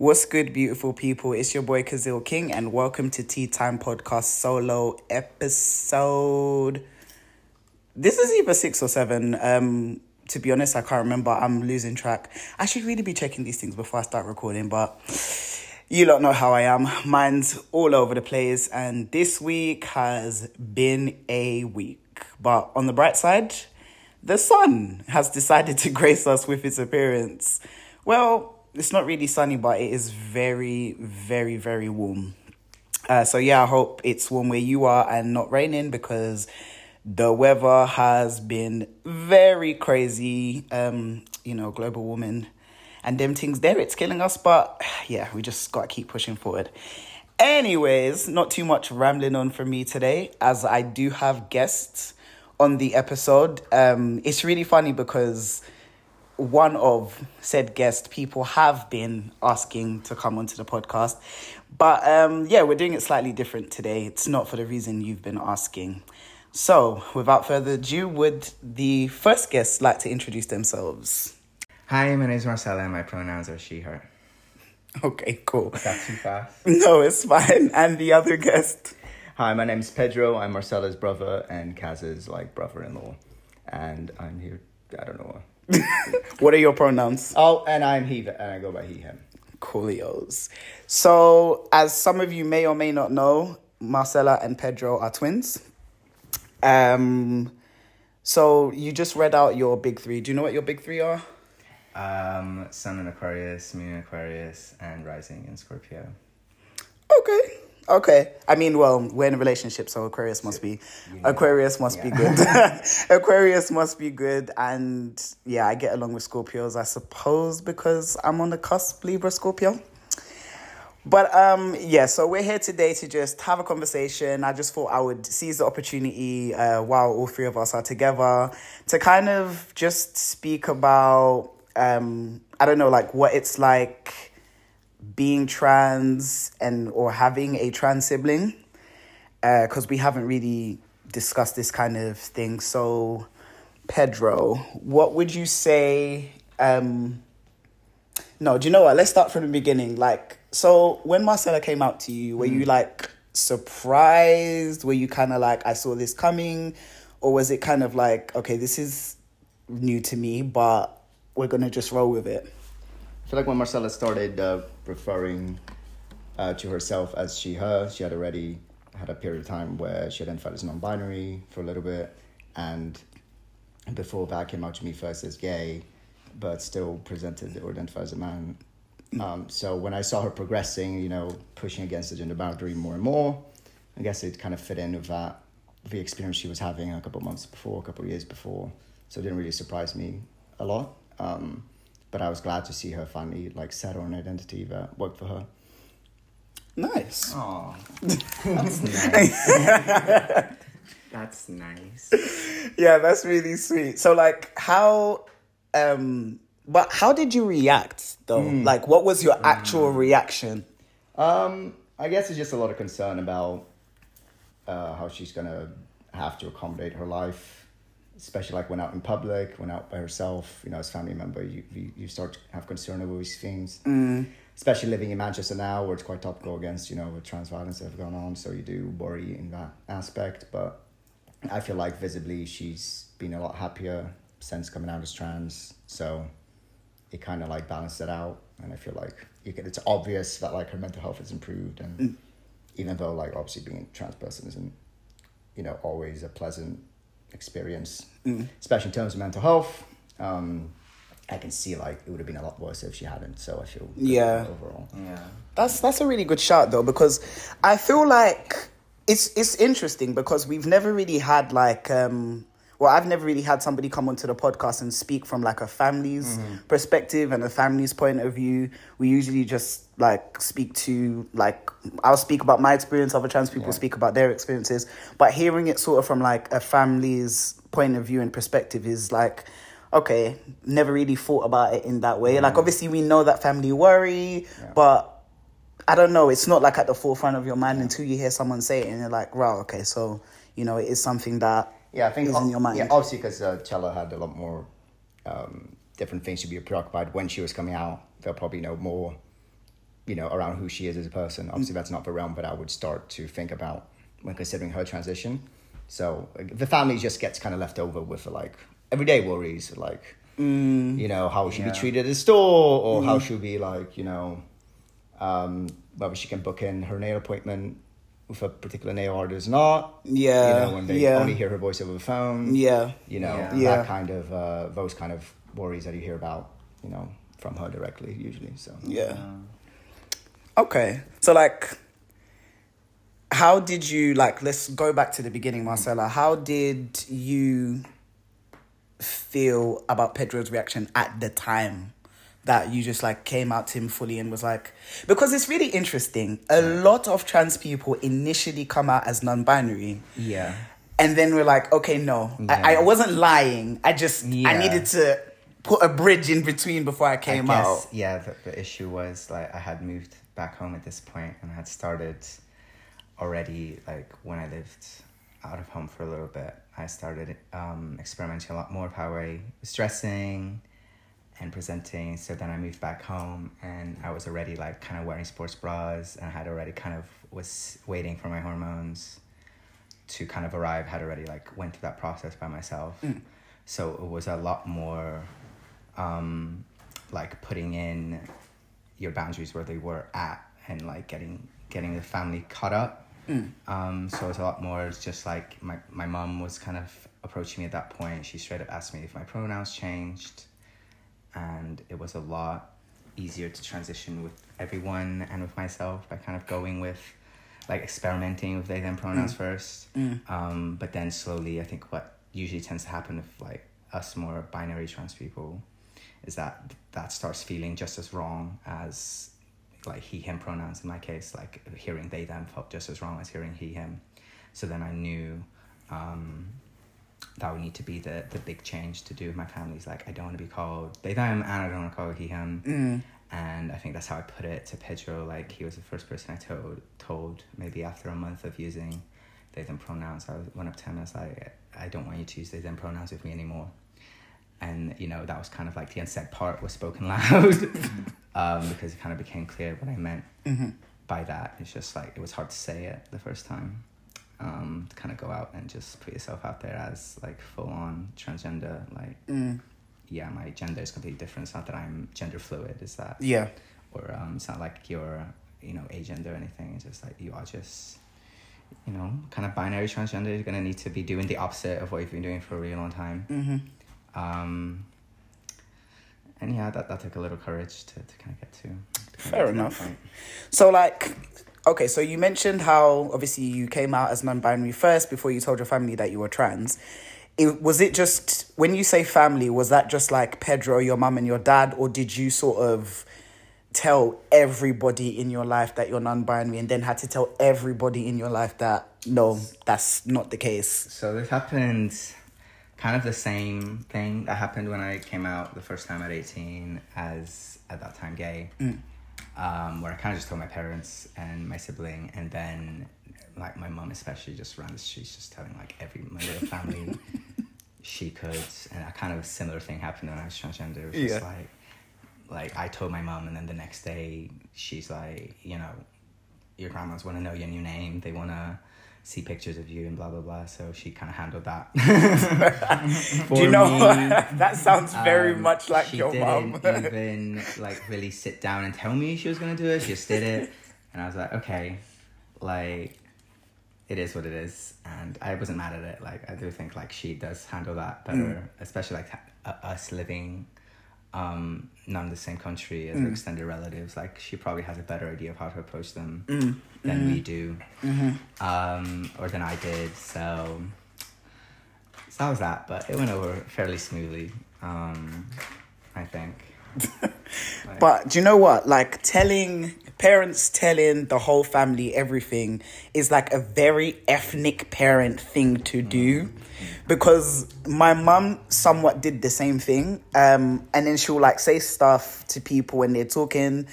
What's good, beautiful people? It's your boy Kazil King, and welcome to Tea Time Podcast solo episode. This is either six or seven. Um, to be honest, I can't remember. I'm losing track. I should really be checking these things before I start recording, but you lot know how I am. Mine's all over the place, and this week has been a week. But on the bright side, the sun has decided to grace us with its appearance. Well, it's not really sunny, but it is very, very, very warm. Uh, so yeah, I hope it's warm where you are and not raining because the weather has been very crazy. Um, you know, global warming and them things there, it's killing us. But yeah, we just gotta keep pushing forward. Anyways, not too much rambling on for me today, as I do have guests on the episode. Um, it's really funny because one of said guest people have been asking to come onto the podcast. But um, yeah, we're doing it slightly different today. It's not for the reason you've been asking. So, without further ado, would the first guest like to introduce themselves? Hi, my name is Marcela and my pronouns are she, her. Okay, cool. Is that too fast? No, it's fine. And the other guest? Hi, my name is Pedro. I'm Marcela's brother and Kaz's like brother-in-law. And I'm here, I don't know. what are your pronouns? Oh, and I'm he, and I go by he, him. Coolios. So, as some of you may or may not know, Marcela and Pedro are twins. Um, so you just read out your big three. Do you know what your big three are? Um, Sun in Aquarius, Moon in Aquarius, and Rising in Scorpio. Okay. Okay. I mean, well, we're in a relationship, so Aquarius must be Aquarius must be good. Aquarius must be good. And yeah, I get along with Scorpios, I suppose, because I'm on the cusp Libra Scorpio. But um yeah, so we're here today to just have a conversation. I just thought I would seize the opportunity uh, while all three of us are together to kind of just speak about um I don't know like what it's like being trans and or having a trans sibling because we haven't really discussed this kind of thing. So Pedro, what would you say um no, do you know what? Let's start from the beginning. Like, so when Marcela came out to you, were you like surprised? Were you kind of like, I saw this coming? Or was it kind of like, okay, this is new to me, but we're going to just roll with it? I feel like when Marcela started uh, referring uh, to herself as she, her, she had already had a period of time where she identified as non-binary for a little bit, and before that came out to me first as gay, but still presented or identified as a man. Um, so when I saw her progressing, you know, pushing against the gender boundary more and more, I guess it kind of fit in with that, the experience she was having a couple months before, a couple years before. So it didn't really surprise me a lot. Um, but I was glad to see her finally like settle on an identity that worked for her. Nice. Oh, that's nice. that's nice. Yeah, that's really sweet. So like how um but how did you react though? Like what was your actual reaction? Um, I guess it's just a lot of concern about uh, how she's gonna have to accommodate her life, especially like when out in public, when out by herself. You know, as family member, you you, you start to have concern over these things. Mm. Especially living in Manchester now, where it's quite topical against you know with trans violence that have gone on. So you do worry in that aspect, but I feel like visibly she's been a lot happier since coming out as trans. So it kind of like balanced it out, and I feel like you can, it's obvious that like her mental health has improved, and mm. even though like obviously being a trans person isn't, you know, always a pleasant experience, especially in terms of mental health. Um, I can see like it would have been a lot worse if she hadn't. So I feel Yeah. overall. Yeah. That's that's a really good shout though because I feel like it's it's interesting because we've never really had like um well I've never really had somebody come onto the podcast and speak from like a family's mm. perspective and a family's point of view. We usually just like speak to like I'll speak about my experience, other trans people Yeah. speak about their experiences, but hearing it sort of from like a family's point of view and perspective is like okay, never really thought about it in that way. Like mm. obviously we know that family worry, but I don't know. It's not like at the forefront of your mind until you hear someone say it, and you're like, "Wow, okay." So you know, it is something that Yeah, I think is in your mind. Yeah, obviously because uh, Chella had a lot more um, different things to be preoccupied when she was coming out. They'll probably know more you know, around who she is as a person. Obviously, that's not the realm, but I would start to think about when considering her transition. So the family just gets kind of left over with like everyday worries, like you know how she be Yeah. treated at the store, or how she'll be like, you know, um, whether she can book in her nail appointment with a particular nail artist or not. Yeah, you know, when they yeah. only hear her voice over the phone. Yeah. you know, Yeah. Yeah. that kind of uh, those kind of worries that you hear about, you know, from her directly usually. So Yeah. Okay. So like how did you like let's go back to the beginning, Marcela. How did you feel about Pedro's reaction at the time? That you just like came out to him fully and was like, because it's really interesting. A lot of trans people initially come out as non binary. Yeah. And then we're like, okay, no, I, I wasn't lying. I just, I needed to put a bridge in between before I came I out. Yeah, the, the issue was like I had moved back home at this point and had started already like when I lived out of home for a little bit. I started um, experimenting a lot more with how I was dressing and presenting. So then I moved back home and I was already like kind of wearing sports bras and I had already kind of was waiting for my hormones to kind of arrive. Had already like went through that process by myself. So it was a lot more um, like putting in your boundaries where they were at and like getting getting the family caught up. Um, so it's a lot more it's just like my, my mom was kind of approaching me at that point. She straight up asked me if my pronouns changed and it was a lot easier to transition with everyone and with myself by kind of going with like experimenting with they them pronouns first. Um, but then slowly i think what usually tends to happen with like us more binary trans people is that that starts feeling just as wrong as like he him pronouns in my case like hearing they them felt just as wrong as hearing he him. So then i knew um, that would need to be the the big change to do. With my family's like I don't want to be called they them and I don't want to call he him. And I think that's how I put it to Pedro like he was the first person I told told maybe after a month of using they them pronouns I was, went up to him and I was like I don't want you to use they them pronouns with me anymore. And you know that was kind of like the unsaid part was spoken loud um, because it kind of became clear what I meant by that. It's just like it was hard to say it the first time um, to kind of go out and just put yourself out there as like full on transgender like yeah my gender is completely different it's not that I'm gender fluid is that Yeah. or um, it's not like you're you know agender or anything it's just like you are just you know kind of binary transgender you're gonna need to be doing the opposite of what you've been doing for a really long time Mm-hmm. um, and yeah that, that took a little courage to, to kind of get to, to Fair get to enough. So, like, okay, so you mentioned how obviously you came out as non binary first before you told your family that you were trans. It, was it just, when you say family, was that just like Pedro, your mum, and your dad, or did you sort of tell everybody in your life that you're non binary and then had to tell everybody in your life that no, that's not the case? So this happened kind of the same thing that happened when I came out the first time at 18 as at that time gay. Mm. Um, where I kind of just told my parents and my sibling, and then like my mom especially just ran the streets just telling like every my little family she could. And a kind of a similar thing happened when I was transgender. It was just like like I told my mom, and then the next day she's like, you know, your grandmas want to know your new name. They want to see pictures of you and blah blah blah. So she kind of handled that. Do you know me, that sounds very um, much like she your didn't even like really sit down and tell me she was gonna do it. She just did it, and I was like, okay, like it is what it is, and I wasn't mad at it. Like I do think like she does handle that better, Mm. especially like uh, us living um not in the same country Mm. as extended relatives like she probably has a better idea of how to approach them Mm. than Mm-hmm. we do um or than i did so so that was that but it went over fairly smoothly um i think Like, But do you know what? Like telling parents telling the whole family everything is like a very ethnic parent thing to do. Because my mum somewhat did the same thing. Um and then she'll like say stuff to people when they're talking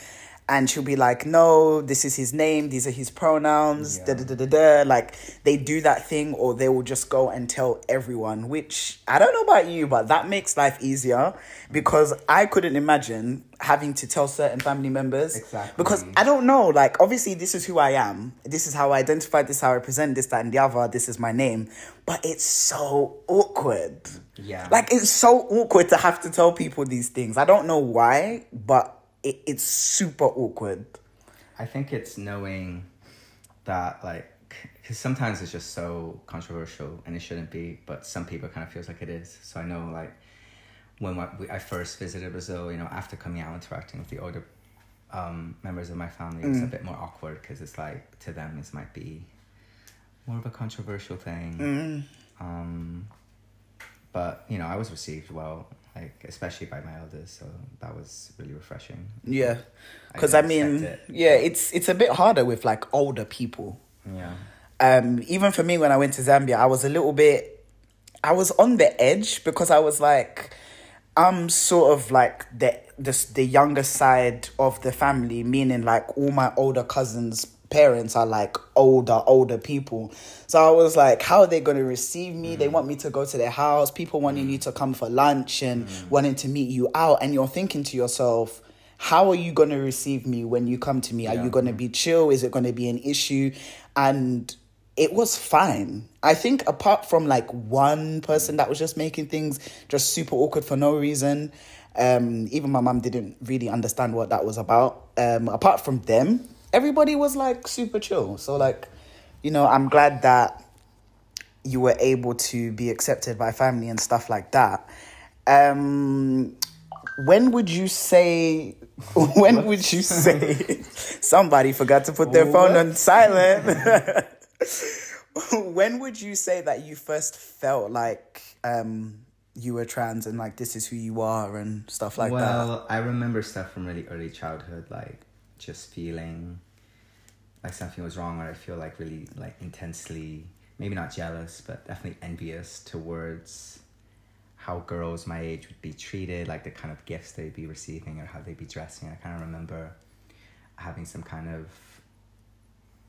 and she'll be like, "No, this is his name. These are his pronouns." Yeah. Da, da, da, da, da. Like they do that thing, or they will just go and tell everyone. Which I don't know about you, but that makes life easier because I couldn't imagine having to tell certain family members. Exactly. Because I don't know. Like obviously, this is who I am. This is how I identify. This is how I present. This, that, and the other. This is my name. But it's so awkward. Yeah. Like it's so awkward to have to tell people these things. I don't know why, but it, it's super awkward. I think it's knowing that like because sometimes it's just so controversial and it shouldn't be, but some people kind of feels like it is. So I know like when I- we- I first visited Brazil, you know, after coming out interacting with the older um, members of my family, it was a bit more awkward because it's like to them this might be more of a controversial thing. Um, but you know, I was received well, like especially by my elders, so that was really refreshing. Yeah, because I, didn't mean, it. yeah, it's it's a bit harder with like older people. Yeah. Um, even for me, when I went to Zambia, I was a little bit, I was on the edge because I was like, I'm sort of like the the the younger side of the family, meaning like all my older cousins' parents are like older older people. So I was like, how are they going to receive me? They want me to go to their house. People wanting you to come for lunch and wanting to meet you out, and you're thinking to yourself. How are you going to receive me when you come to me? Are you going to be chill? Is it going to be an issue? And it was fine. I think apart from like one person that was just making things just super awkward for no reason. Um, even my mum didn't really understand what that was about. Um, apart from them, everybody was like super chill. So like, you know, I'm glad that you were able to be accepted by family and stuff like that. Um, when would you say? When would you say? Somebody forgot to put their phone on silent. when would you say that you first felt like um, you were trans and like this is who you are and stuff like that? well, I remember stuff from really early childhood, like just feeling like something was wrong, or I feel like really like intensely, maybe not jealous, but definitely envious towards how girls my age would be treated, like the kind of gifts they'd be receiving or how they'd be dressing. I kind of remember having some kind of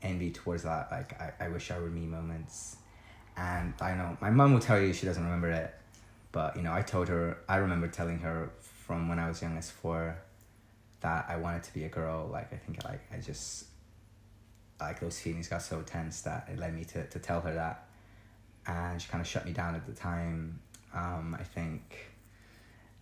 envy towards that, like I, I wish I were me moments. And I know my mom will tell you she doesn't remember it, but you know, I told her I remember telling her from when I was young as four that I wanted to be a girl. Like I think like I just like those feelings got so tense that it led me to, to tell her that. And she kind of shut me down at the time. Um, I think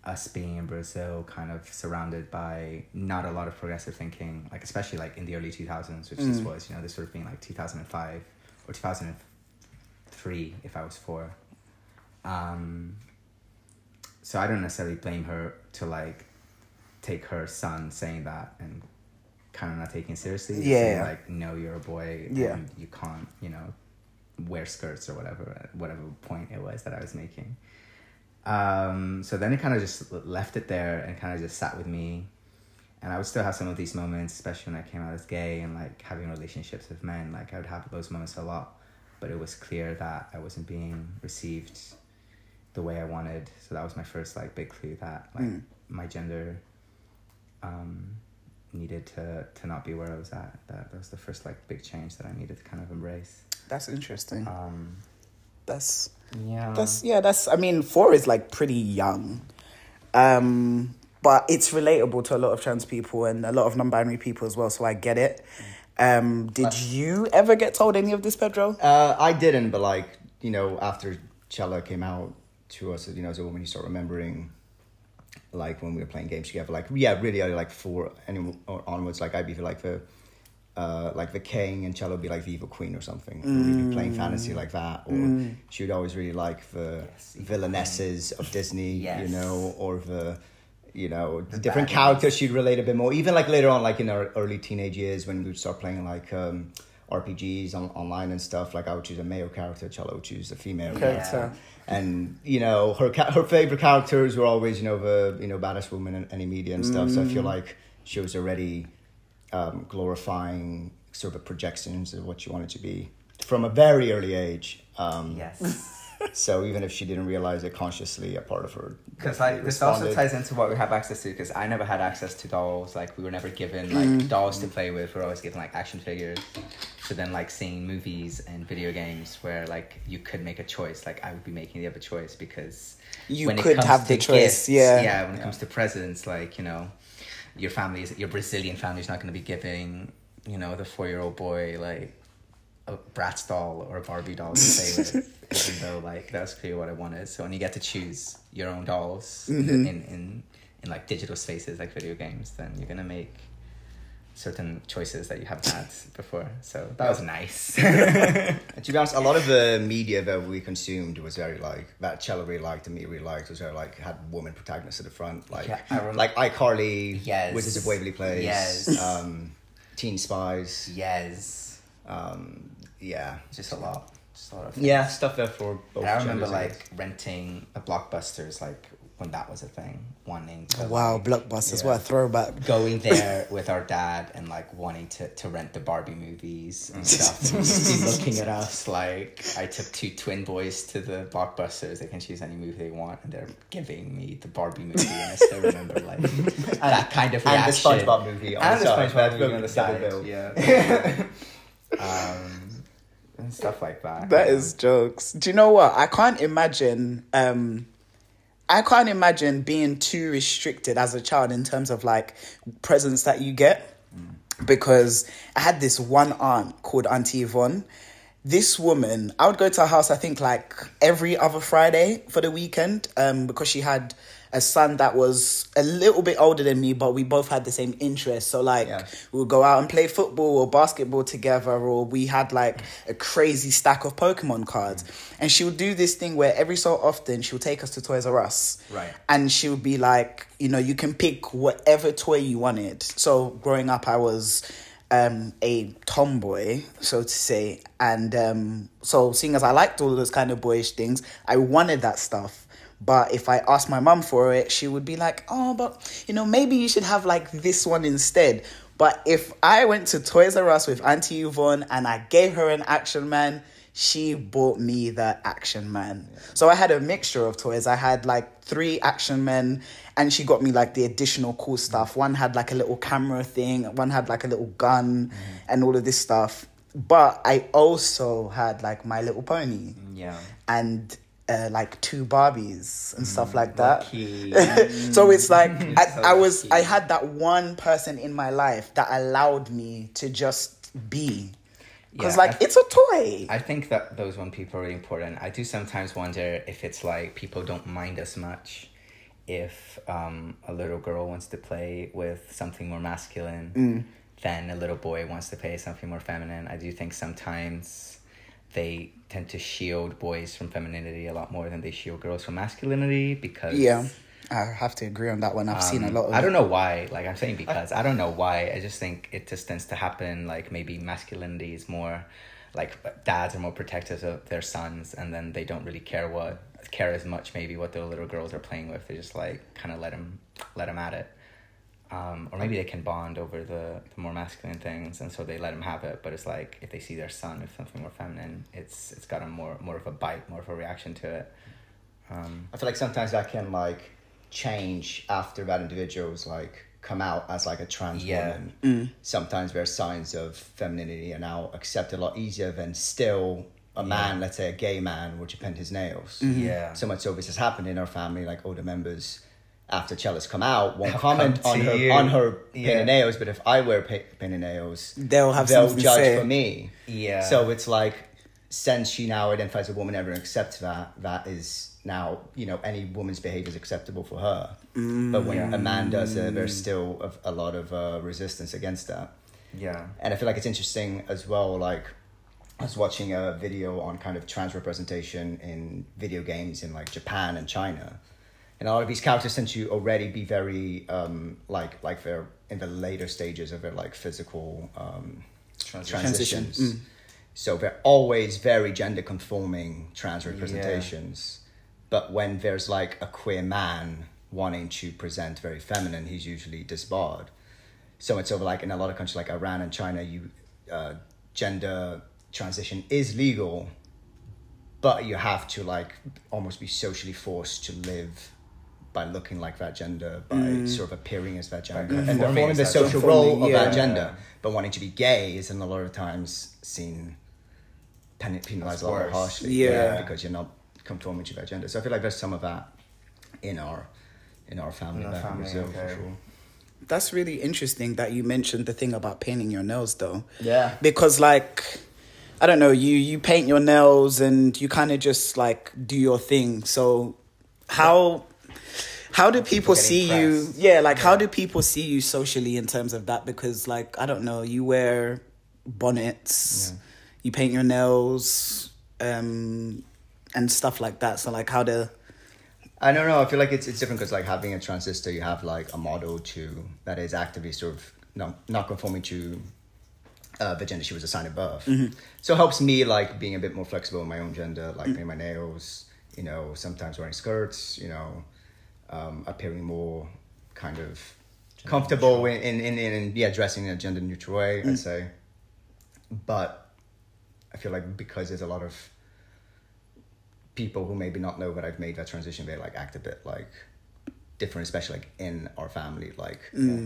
us being in Brazil, kind of surrounded by not a lot of progressive thinking, like especially like in the early two thousands, which this was, you know, this sort of being like two thousand and five or two thousand and three if I was four. Um, so I don't necessarily blame her to like take her son saying that and kind of not taking it seriously. Saying, Yeah. like no, you're a boy. Yeah. And you can't, you know, wear skirts or whatever. Whatever point it was that I was making. Um, so then it kind of just left it there and kind of just sat with me. And I would still have some of these moments, especially when I came out as gay and like having relationships with men. Like I would have those moments a lot, but it was clear that I wasn't being received the way I wanted. So that was my first like big clue that like Mm. my gender um, needed to to not be where I was at. That, that was the first like big change that I needed to kind of embrace. That's interesting. Um, That's yeah. That's yeah, that's I mean, four is like pretty young. Um but it's relatable to a lot of trans people and a lot of non binary people as well, so I get it. Um did you ever get told any of this, Pedro? Uh, I didn't, but like you know, after Chella came out to us, you know, as a woman, you start remembering, like when we were playing games together. Like yeah, really, I like four and onwards. Like I'd be like the, uh, like the king, and Chella would be like the evil queen or something. We'd be playing fantasy like that, or she would always really like the Yes, evil villainesses of Disney, you know, or the. You know, The different characters she'd relate a bit more. Even like later on, like in our early teenage years, when we'd start playing like um, RPGs on, online and stuff, like I would choose a male character, Chella would choose a female Okay, character. And you know, her her favorite characters were always you know the you know badass woman in any media and stuff. So I feel like she was already um, glorifying sort of projections of what she wanted to be from a very early age. Um, yes. so even if she didn't realize it consciously, a part of her Because like this also ties into what we have access to. Because I never had access to dolls. Like we were never given like mm. dolls to play with. We are always given like action figures. So then like seeing movies and video games where like you could make a choice. Like I would be making the other choice because You when it could comes have the choice, gifts- yeah. yeah. When it Yeah. comes to presents, like you know, your family is your Brazilian family is not going to be giving you know the four year old boy like a Bratz doll or a Barbie doll to play with, even though like that was clearly what I wanted. So when you get to choose your own dolls Mm-hmm. in, in in like digital spaces like video games, then you're gonna make certain choices that you haven't had before. So that was nice. To be honest, a lot of the media that we consumed was very like that Chella really liked and me really liked was very like had woman protagonists at the front, like Yeah, I like iCarly, Yes. Wizards of Waverly Place, Yes. um, Teen Spies, yes, um, yeah, just a lot, just a lot of yeah, stuff there for both. And I remember genders, I like renting a blockbusters like when that was a thing, wanting to Wow, like, blockbusters! Yeah. What a throwback. going there with our dad and like wanting to, to rent the Barbie movies and stuff. He'd looking at us like I took two twin boys to the blockbusters. They can choose any movie they want, and they're giving me the Barbie movie. And I still remember like that kind of and the. SpongeBob movie on and the the side, SpongeBob movie on the double side. Yeah. um, and stuff like that. That is jokes. Do you know what? I can't imagine. Um, I can't imagine being too restricted as a child in terms of like presents that you get. Because I had this one aunt called Auntie Yvonne. This woman, I would go to her house, I think, like every other Friday for the weekend, um, because she had a son that was a little bit older than me, but we both had the same interests. So, like, Yeah. we would go out and play football or basketball together, or we had like a crazy stack of Pokemon cards. And she would do this thing where every so often she would take us to Toys R Us. Right. And she would be like, you know, you can pick whatever toy you wanted. So growing up, I was um, a tomboy, so to say. And um, so, seeing as I liked all those kind of boyish things, I wanted that stuff. But if I asked my mum for it, she would be like, oh, but you know, maybe you should have like this one instead. But if I went to Toys R Us with Auntie Yvonne and I gave her an Action Man, she bought me the Action Man. So I had a mixture of toys. I had like three Action Men, and she got me like the additional cool stuff. One had like a little camera thing, one had like a little gun, mm-hmm. and all of this stuff. But I also had like My Little Pony mm, Yeah. and uh, like two Barbies and mm, stuff like that. So it's like You're I, so I was lucky. I had that one person in my life that allowed me to just be because Yeah, like I- it's a toy. I think that those one people are really important. I do sometimes wonder if it's like people don't mind as much if um, a little girl wants to play with something more masculine Mm. than a little boy wants to play something more feminine. I do think sometimes they tend to shield boys from femininity a lot more than they shield girls from masculinity because yeah, I have to agree on that one. I've seen a um, lot of. I don't know why. Like I'm saying because I don't know why. I just think it just tends to happen. Like maybe masculinity is more, like dads are more protective of their sons, and then they don't really care what care as much maybe what their little girls are playing with. They just like kind of let them let them at it. Um, or maybe they can bond over the, the more masculine things, and so they let them have it. But it's like if they see their son with something more feminine, it's it's got a more more of a bite, more of a reaction to it. Um, I feel like sometimes that can like change after that individual's like come out as like a trans Yeah. woman. Mm. Sometimes where signs of femininity are now accepted a lot easier than still a man, let's say a gay man, would paint his nails. Mm-hmm. Yeah. So much so this has happened in our family, like older members after Chella's come out won't Have comment on her you. on her Yeah. painted nails, but if I wear pa- painted nails, They'll have they'll judge for me. Yeah. So it's like since she now identifies as a woman, everyone accepts that. That is now you know any woman's behavior is acceptable for her. But when a man does it, there's still a, a lot of uh, resistance against that. yeah. And I feel like it's interesting as well. Like I was watching a video on kind of trans representation in video games in like Japan and China. And a lot of these characters tend to already be very um, like like they're in the later stages of their like physical um, Transition. transitions. Transition, So they're always very gender conforming trans representations. But when there's like a queer man wanting to present very feminine, he's usually disbarred. So it's over like in a lot of countries like Iran and China, you uh, gender transition is legal, but you have to like almost be socially forced to live by looking like that gender, by sort of appearing as that gender, and performing the social role of Yeah. that gender. But wanting to be gay is, in a lot of times, seen penalized a lot more harshly. Yeah. because you're not conforming to that gender. So I feel like there's some of that in our in our family In our back in Brazil okay. for sure. That's really interesting that you mentioned the thing about painting your nails though. Yeah. Because like I don't know, you you paint your nails and you kind of just like do your thing. So how how do people getting see you? Yeah, like how do people see you socially in terms of that because like I don't know, you wear bonnets, Yeah. You paint your nails um and stuff like that. So like how to. I don't know. I feel like it's it's different because like having a trans sister, you have like a model to that is actively sort of not not conforming to uh, the gender she was assigned at birth. So it helps me like being a bit more flexible in my own gender, like painting my nails. You know, sometimes wearing skirts. You know, um, appearing more kind of comfortable in, in, in, in yeah dressing in a gender neutral way. I'd say, but I feel like because there's a lot of people who maybe not know that I've made that transition, they like act a bit like different, especially like in our family. Like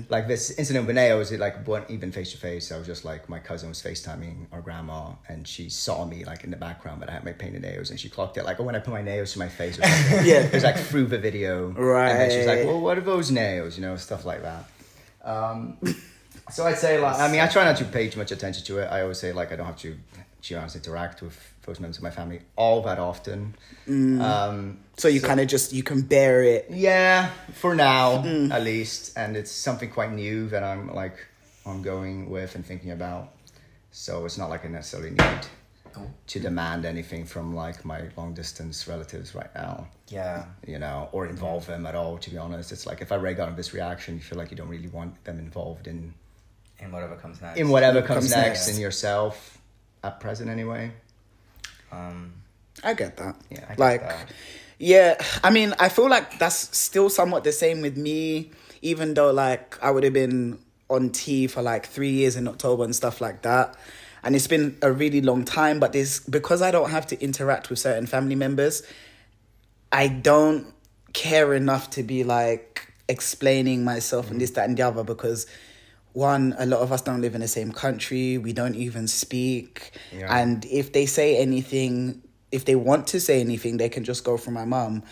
like this incident with Naya was it like weren't even face to face. I was just like my cousin was FaceTiming our grandma and she saw me like in the background but I had my painted nails and she clocked it like oh when I put my nails to my face or something. Yeah. It was like through the video. Right. And then she's like, Well what are those nails? You know, stuff like that. Um so I'd say like I mean I try not to pay too much attention to it. I always say like I don't have to to honestly interact with those members of my family all that often. Um, so you kind of just you can bear it. yeah, for now at least, and it's something quite new that I'm like ongoing with and thinking about. So it's not like I necessarily need to demand anything from like my long distance relatives right now. Yeah. You know, or involve them at all. To be honest, it's like if I already got this reaction, you feel like you don't really want them involved in in whatever comes next. in whatever comes, comes next next. in yourself at present anyway. Um, I get that. Yeah, I get like, that. yeah. I mean, I feel like that's still somewhat the same with me. Even though, like, I would have been on T for like three years in October and stuff like that, and it's been a really long time. But this because I don't have to interact with certain family members, I don't care enough to be like explaining myself and this, that, and the other because one, a lot of us don't live in the same country. We don't even speak. Yeah. And if they say anything, if they want to say anything, they can just go for my mum.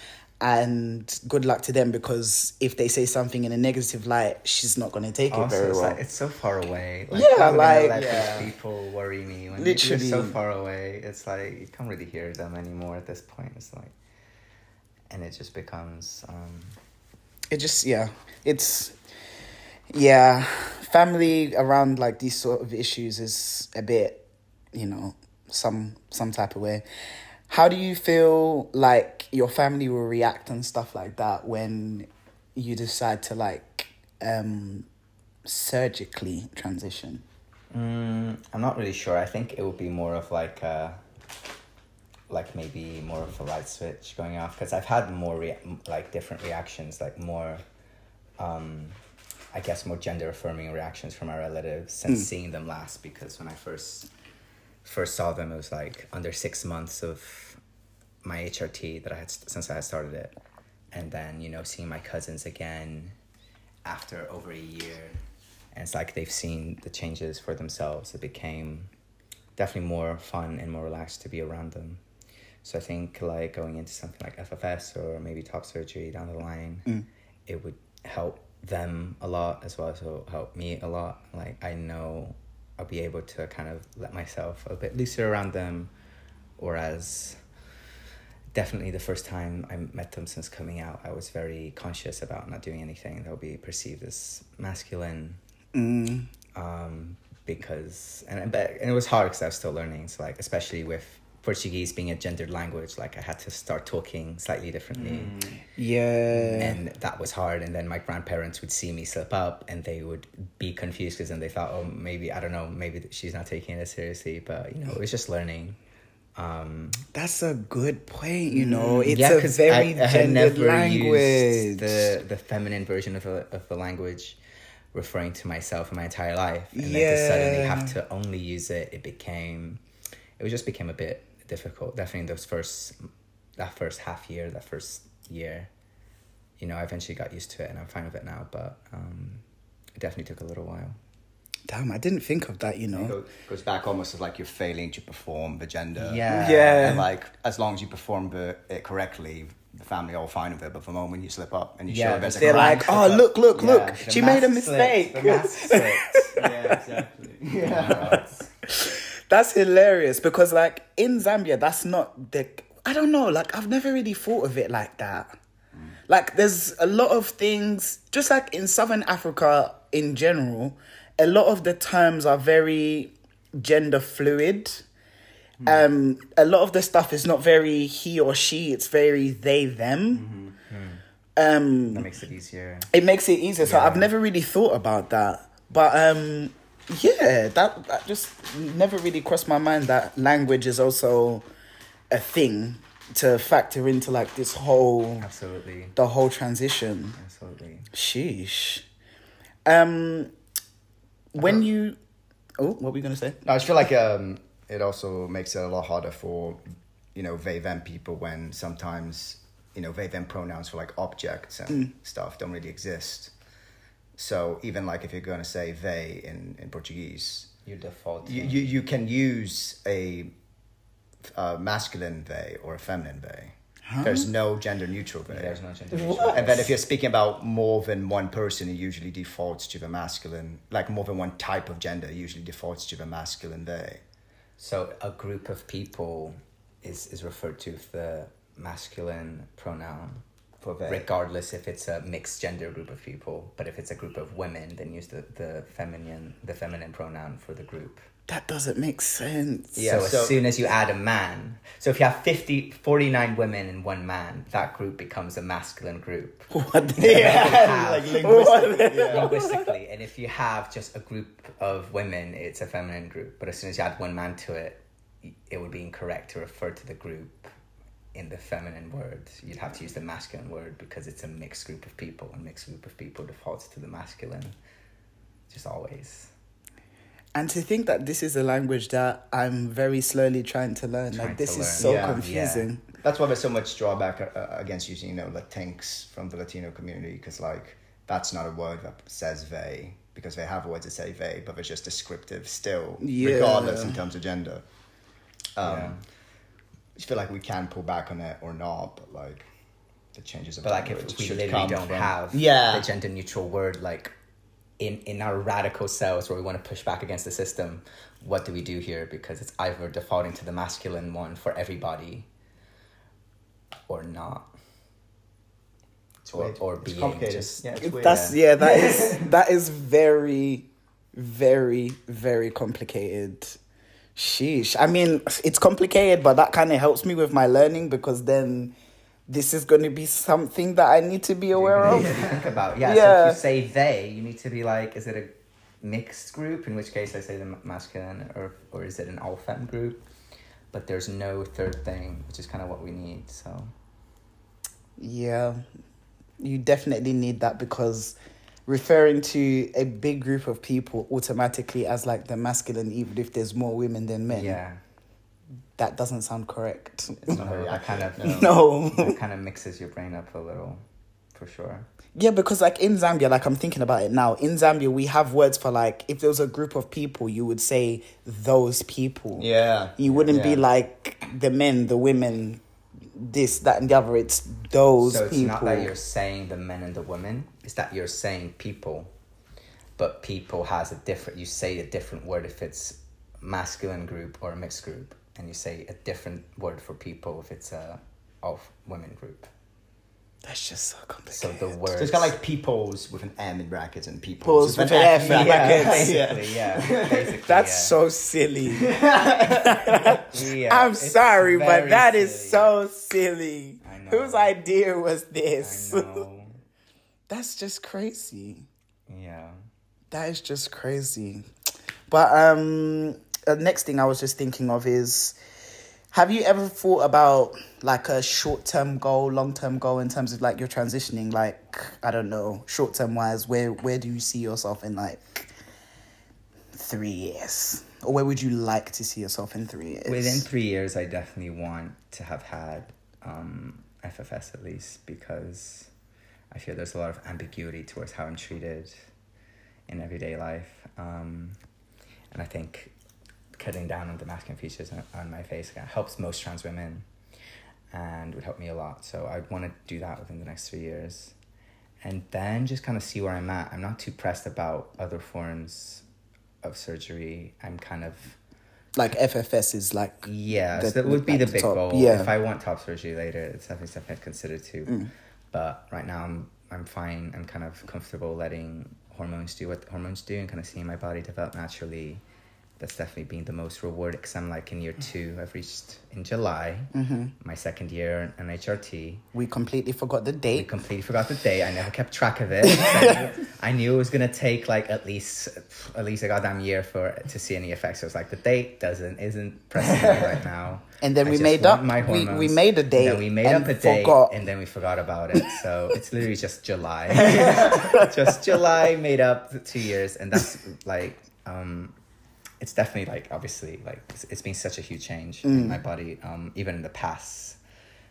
And good luck to them because if they say something in a negative light, she's not going to take it also, very it's, well. like, it's so far away. Like, Yeah, like- let Yeah. people worry me when Literally. you're so far away. It's like you can't really hear them anymore at this point. It's like, and it just becomes. Um, it just yeah it's yeah family around like these sort of issues is a bit you know some some type of way how do you feel like your family will react and stuff like that when you decide to like um surgically transition Mm, I'm not really sure. I think it would be more of like a, like maybe more of a light switch going off because I've had more rea- like different reactions, like more, um, I guess more gender affirming reactions from my relatives since hmm. seeing them last. Because when I first first saw them, it was like under six months of my HRT that I had since I had started it, and then you know seeing my cousins again after over a year and it's like they've seen the changes for themselves it became definitely more fun and more relaxed to be around them. So i think like going into something like ffs or maybe top surgery down the line hmm. it would help them a lot as well as it'll help me a lot like i know i'll be able to kind of let myself a bit looser around them whereas definitely the first time I met them since coming out, I was very conscious about not doing anything that would be perceived as masculine. mm. Um, because and but and it was hard because I was still learning. So like especially with Portuguese being a gendered language, like I had to start talking slightly differently, yeah. And that was hard. And then my grandparents would see me slip up, and they would be confused because then they thought, oh, maybe I don't know, maybe she's not taking it seriously. But you know, it was just learning. Um, that's a good point you know. It's yeah, a 'cause very I, I gendered never language. used the the feminine version of the of the language, referring to myself in my entire life, and then to suddenly have to only use it, it became, it just became a bit difficult. Definitely those first, that first half year, that first year. You know, I eventually got used to it, and I'm fine with it now. But um, it definitely took a little while. Damn, I didn't think of that. You know. go- goes back almost as like you're failing to perform the gender. Yeah. Yeah. And like as long as you perform the, it correctly, the family are all fine with it. But the moment you slip up and you Yeah, show there's a They're like, oh look, look, Yeah, look, she made a mask slipped, mistake. the mask slipped. yeah, exactly. Yeah. That's hilarious because like in Zambia, that's not the. I don't know. Like I've never really thought of it like that. Like there's a lot of things, just like in Southern Africa in general, a lot of the terms are very gender fluid. Um, a lot of the stuff is not very he or she; it's very they them. Um, That makes it easier. it makes it easier. So Yeah. I've never really thought about that. But um yeah, that that just never really crossed my mind that language is also a thing to factor into like this whole Absolutely. the whole transition. Absolutely. Sheesh. Um when you Oh, what were you gonna say? No, I just feel like um, it also makes it a lot harder for, you know, they them people when sometimes, you know, they them pronouns for like objects and stuff don't really exist. So even like if you're going to say they in, in Portuguese, You default. you, you, you can use a, a masculine they or a feminine they. There's no gender neutral they. There's no gender neutral. And then if you're speaking about more than one person, it usually defaults to the masculine. Like more than one type of gender, it usually defaults to the masculine they. So a group of people is is referred to with the masculine pronoun, For they. regardless if it's a mixed gender group of people. But if it's a group of women, then use the, the feminine the feminine pronoun for the group. That doesn't make sense. Yeah, so as soon as you add a man, so if you have 50, 49 women and one man, that group becomes a masculine group. What the Yeah, like linguistic- linguistic. yeah. linguistically. And if you have just a group of women, it's a feminine group. But as soon as you add one man to it, it would be incorrect to refer to the group in the feminine word. You'd have to use the masculine word because it's a mixed group of people. And mixed group of people defaults to the masculine, just always. And to think that this is a language that I'm very slowly trying to learn. Trying like this to is learn. so Yeah, confusing. That's why there's so much drawback uh, against using, you know, Latinx from the Latino community because, like, that's not a word that says they because they have words that say they, but they're just descriptive still, Yeah. regardless in terms of gender. Um, Yeah. I feel like we can pull back on it or not, but like the changes of But like language if we should literally come don't from- have yeah the gender neutral word like in in our radical selves where we want to push back against the system, what do we do here? Because it's either defaulting to the masculine one for everybody or not. It's Or, weird. or It's being complicated. just Yeah, it's weird. That's yeah, that is that is very, very, very complicated. Sheesh. I mean, it's complicated, but that kind of helps me with my learning because then this is going to be something that I need to be aware of. think about. Yeah, so if you say they, you need to be like, is it a mixed group? In which case I say the masculine, or or is it an all femme group? But there's no third thing, which is kind of what we need. So Yeah, you definitely need that because referring to a big group of people automatically as like the masculine, even if there's more women than men, yeah, that doesn't sound correct. It's not very that kind of no. no. that kind of mixes your brain up a little, for sure. Yeah, because like in Zambia, like I'm thinking about it now. In Zambia, we have words for like if there was a group of people, you would say those people. Yeah. You wouldn't be like the men, the women, this, that, and the other. It's those so it's people. not that you're saying the men and the women; it's that you're saying people. But people has a different. You say a different word if it's masculine group or a mixed group, and you say a different word for people if it's a all women group. That's just so complicated. So the word. So it's kind of like peoples with an M in brackets and peoples Peoples with an F in in brackets. basically, yeah. Basically, That's yeah. so silly. Yeah, I'm sorry, but very that is silly. so silly. I know. Whose idea was this? I know. That's just crazy. Yeah. That is just crazy. But um the next thing I was just thinking of is have you ever thought about like a short term goal, long term goal in terms of like you're transitioning, like I don't know, short term wise, where where do you see yourself in like three years? or where would you like to see yourself in three years? Within three years, I definitely want to have had um, FFS at least because I feel there's a lot of ambiguity towards how I'm treated in everyday life. Um, and I think cutting down on the masculine features on, on my face helps most trans women and would help me a lot. So I want to do that within the next three years. And then just kind of see where I'm at. I'm not too pressed about other forms of surgery. I'm kind of like FFS is like yeah, the- so that would be like the big top, goal. yeah. If I want top surgery later, it's definitely something I'd consider too. Mm. But right now, I'm I'm fine. I'm kind of comfortable letting hormones do what hormones do and kind of seeing my body develop naturally. That's definitely been the most rewarding because I'm like in year two. I've reached in July Mm-hmm. my second year in HRT. we completely forgot the date. We completely forgot the date. I never kept track of it. I, knew, I knew it was gonna take like at least at least a goddamn year for to see any effects. So it's like the date doesn't isn't pressing me right now. And then I we made up- my we- we made a And date Then we made and up a date, forgot. and then we forgot about it. So it's literally just July, just July made up two years, and that's like um, it's definitely like obviously like it's, it's been such a huge change in Mm. my body. Um, even in the past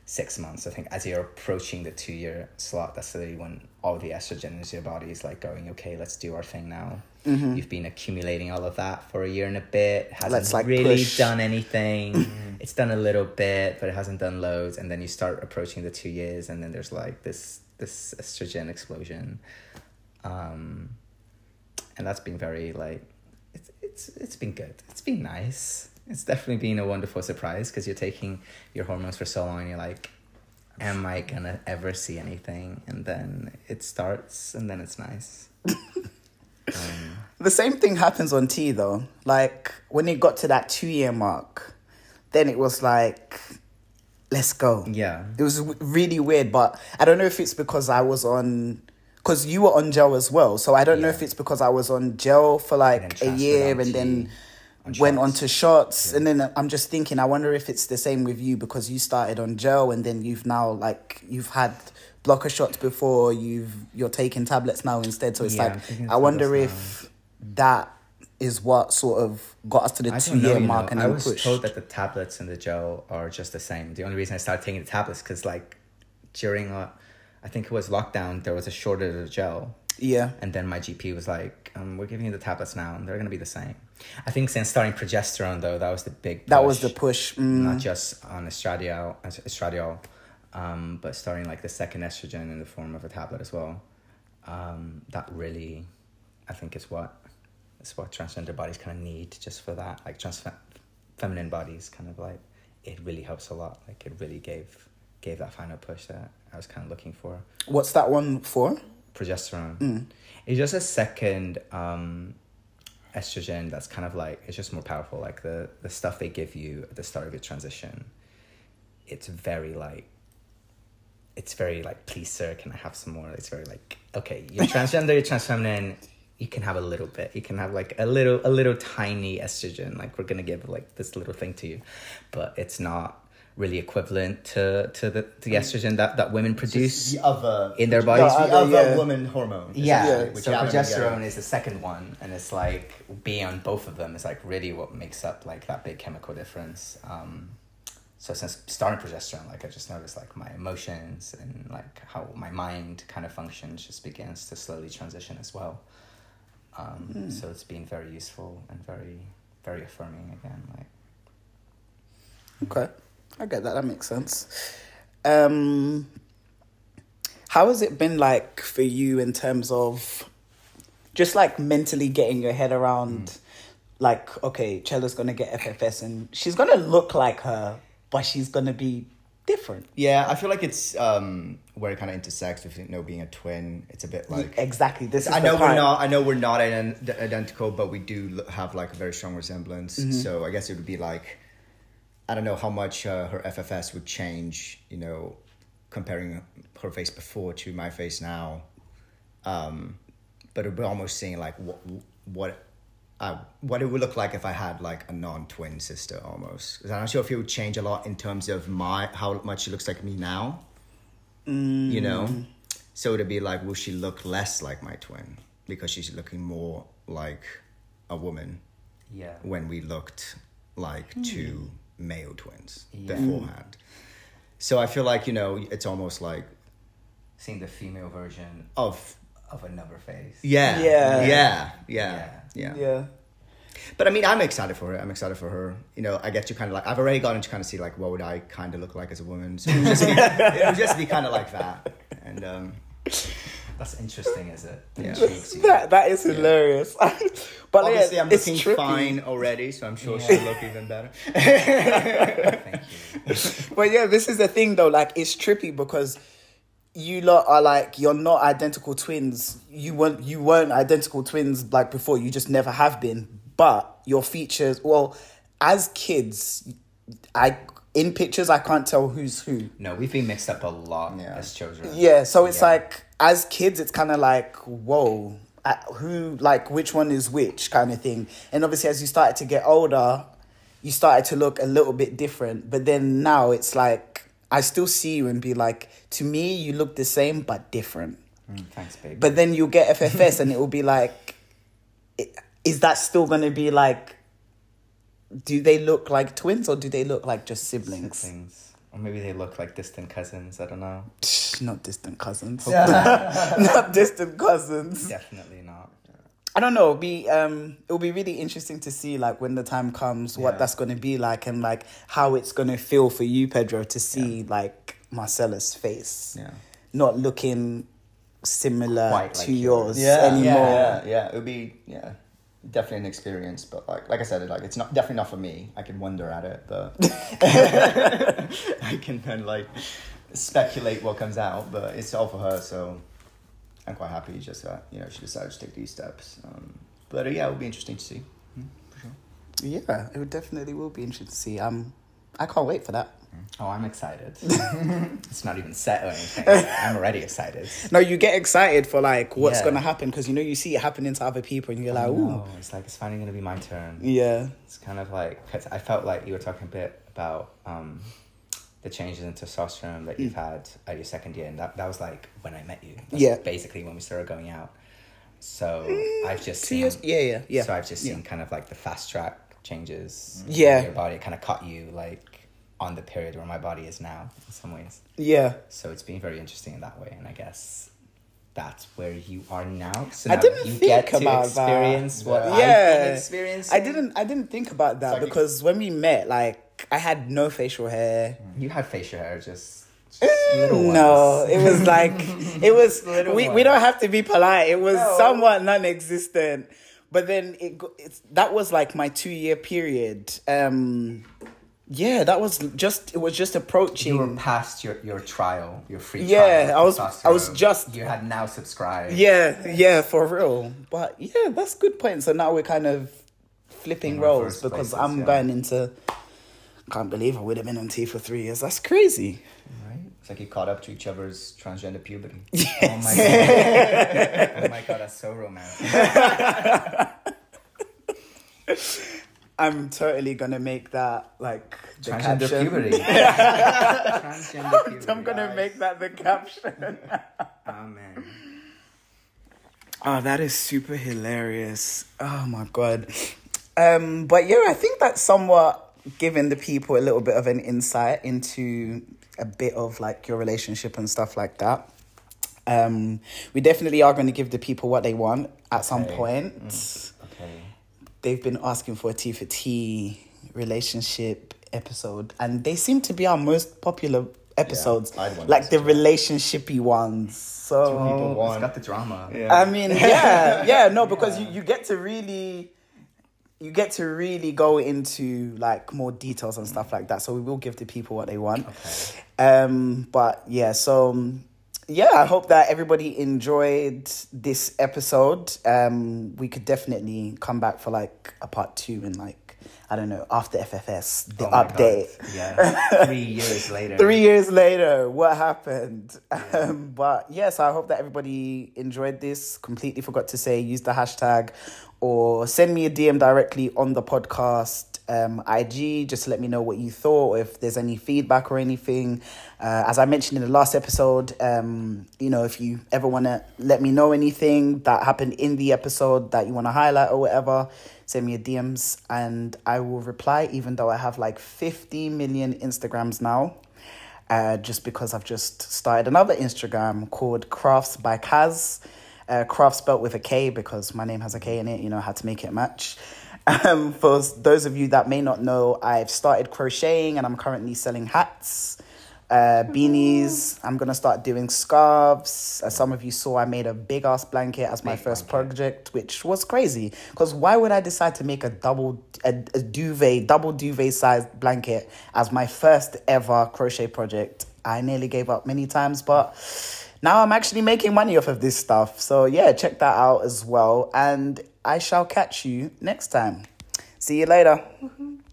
six months, I think as you're approaching the two year slot, that's really when all the estrogen in your body is like going, okay, let's do our thing now. You've been accumulating all of that for a year and a bit. Hasn't Mm-hmm. Let's, like, really push. done anything. it's done a little bit, but it hasn't done loads. And then you start approaching the two years, and then there's like this this estrogen explosion. Um, and that's been very like it's it's been good. It's been nice. It's definitely been a wonderful surprise because you're taking your hormones for so long and you're like, am I gonna ever see anything? And then it starts and then it's nice. um, The same thing happens on T though. Like when it got to that two year mark, then it was like, let's go. yeah. It was w- really weird, but I don't know if it's because I was on, because you were on gel as well. So I don't know if it's because I was on gel for like a year and then went on shots. to shots. And then I'm just thinking, I wonder if it's the same with you because you started on gel and then you've now like, you've had blocker shots before, you've, you're taking tablets now instead. So it's Yeah, like, I wonder if that is what sort of got us to the I two know, year mark know. and I was pushed. told that the tablets and the gel are just the same. The only reason I started taking the tablets because like during uh, I think it was lockdown, there was a shortage of gel. yeah. And then my GP was like, um, "We're giving you the tablets now, and they're gonna be the same." I think since starting progesterone, though, that was the big. That was push, the push. Mm. not just on estradiol, estradiol, um, but starting like the second estrogen in the form of a tablet as well. Um, that really, I think, is what is what transgender bodies kind of need just for that. Like trans feminine bodies, kind of like it really helps a lot. Like it really gave gave that final push that I was kind of looking for What's that one for? progesterone. Mm. It's just a second um, estrogen that's kind of like it's just more powerful. Like the the stuff they give you at the start of your transition, it's very like. It's very like, please, sir, can I have some more? It's very like, okay, you're transgender, you're trans feminine. You can have a little bit. You can have like a little, a little tiny estrogen. Like we're gonna give like this little thing to you, but it's not really equivalent to to the the estrogen that that women produce the other in their bodies. The other other, yeah. woman hormone. Yeah, essentially, which so you have them progesterone is the second one, and it's like being on both of them is like really what makes up like that big chemical difference. Um, so since starting progesterone, like I just noticed like my emotions and like how my mind kind of functions just begins to slowly transition as well. Um, So it's been very useful and very very affirming again. Like Okay, I get that. That makes sense. Um, how has it been like for you in terms of just like mentally getting your head around, like, okay, Chella's gonna get FFS and she's gonna look like her, but she's gonna be different. Yeah, I feel like it's um where it kind of intersects with you know being a twin. It's a bit like exactly. This is I know we're not. I know we're not ident- identical, but we do have like a very strong resemblance. Mm-hmm. So I guess it would be like, I don't know how much uh, her FFS would change. You know, comparing her face before to my face now. Um, but it would be almost seeing like what what. Uh, what it would look like if I had like a non-twin sister almost. 'Cause I'm not sure if it would change a lot in terms of my how much she looks like me now. You know, so it'd be like, will she look less like my twin because she's looking more like a woman? Yeah. when we looked like two male twins Yeah. beforehand. So I feel like you know it's almost like Seeing the female version of of another face. yeah Yeah. yeah yeah yeah. Yeah. But I mean, I'm excited for it. I'm excited for her. You know, I get to kind of like I've already gotten to kind of see like what would I kind of look like as a woman. So it would just be, it would just be kind of like that. And um, That's interesting, is it? Yeah. Intrigues you. That that is hilarious. but obviously, yeah, I'm it's looking trippy. fine already, so I'm sure Yeah. she'll look even better. Thank you. But yeah, this is the thing though. Like, it's trippy because you lot are like you're not identical twins. You weren't you weren't identical twins like before. You just never have been. But your features, well, as kids, I in pictures I can't tell who's who. No, we've been mixed up a lot Yeah. as children. Yeah, so it's Yeah. like as kids, it's kind of like whoa, uh, who like which one is which kind of thing. And obviously, as you started to get older, you started to look a little bit different. But then now it's like I still see you and be like, to me, you look the same but different. Mm, thanks, babe. But then you'll get FFS and it will be like, is that still going to be like? Do they look like twins or do they look like just siblings? Siblings. Or maybe they look like distant cousins. I don't know. Not distant cousins. Not distant cousins. Definitely not. I don't know. It'll be um, it'll be really interesting to see like when the time comes, what Yeah. that's going to be like, and like how it's going to feel for you, Pedro, to see like Marcela's face, Yeah. not looking similar Quite to like yours yours. Yeah, anymore. yeah, yeah. It would be yeah, definitely an experience. But like like I said, like it's not definitely not for me. I can wonder at it, but I can then like speculate what comes out. But it's all for her, so I'm quite happy. Just that you know she decided to take these steps. Um, but uh, yeah, it would be interesting to see. For sure. Yeah, it would definitely will be interesting to see. Um, I can't wait for that. Oh, I'm excited. it's not even set or anything. I'm already excited. No, you get excited for like what's Yeah. gonna happen because you know you see it happening to other people and you're like, ooh, it's like it's finally gonna be my turn. yeah, It's kind of like because I felt like you were talking a bit about um, the changes in testosterone that you've had at your second year, and that, that was like when I met you. That's Yeah. basically when we started going out. So I've just seen, years. Yeah, yeah, yeah. So I've just yeah. seen kind of like the fast track changes. Yeah. your body kind of caught you like on the period where my body is now in some ways. Yeah. So it's been very interesting in that way, and I guess that's where you are now. So I now didn't you think get to about that. experience what Yeah. I've Yeah. been experiencing. I didn't. I didn't think about that like a- because when we met, like I had no facial hair. You had facial hair, just, eh, just. No, it was like it was. Little we, we don't have to be polite. It was No. somewhat non-existent. But then it it's that was like my two year period. Um, yeah, that was just it was just approaching. You were past your, your trial, your free Yeah, trial. I was- I was just- You had now subscribed. Yeah, yeah, for real. But yeah, that's good point. So now we're kind of flipping In roles because places, I'm yeah. going into. Can't believe I would have been on T for three years. That's crazy. Right? It's like you caught up to each other's transgender puberty. Oh my god. oh my god, that's so romantic. I'm totally gonna make that like the Transgender caption. puberty. Transgender puberty. I'm gonna make that the caption. Oh man. Oh, that is super hilarious. Oh my god. Um, but yeah, I think that's somewhat giving the people a little bit of an insight into a bit of like your relationship and stuff like that. Um, we definitely are going to give the people what they want at some Okay. point. Okay. They've been asking for a T for T relationship episode, and they seem to be our most popular episodes, I'd like the as relationshipy ones. So Two people It's want. got the drama. Yeah. I mean, yeah, yeah, no, because you, you get to really, you get to really go into like more details and stuff like that. So we will give the people what they want. Okay. Um, but yeah, so um, yeah, I hope that everybody enjoyed this episode. Um, we could definitely come back for like a part two and like I don't know after FFS the Oh update. God. Yeah. Three years later. Three years later, what happened? Um, but yes, I hope that everybody enjoyed this. Completely forgot to say use the hashtag or send me a DM directly on the podcast um, IG just let me know what you thought, or if there's any feedback or anything. Uh, as I mentioned in the last episode, um, you know, if you ever want to let me know anything that happened in the episode that you want to highlight or whatever, send me a DMs and I will reply, even though I have like 50 million Instagrams now. Uh, just because I've just started another Instagram called Krafts by Kaz. Uh, craft spelt with a K because my name has a K in it, you know, I had to make it match. Um, for those of you that may not know, I've started crocheting and I'm currently selling hats, uh, beanies. I'm gonna start doing scarves. As some of you saw, I made a big ass blanket as my Big first blanket. project, which was crazy. Because why would I decide to make a double a, a duvet, double duvet sized blanket as my first ever crochet project? I nearly gave up many times, but now I'm actually making money off of this stuff. So yeah, check that out as well. And I shall catch you next time. See you later.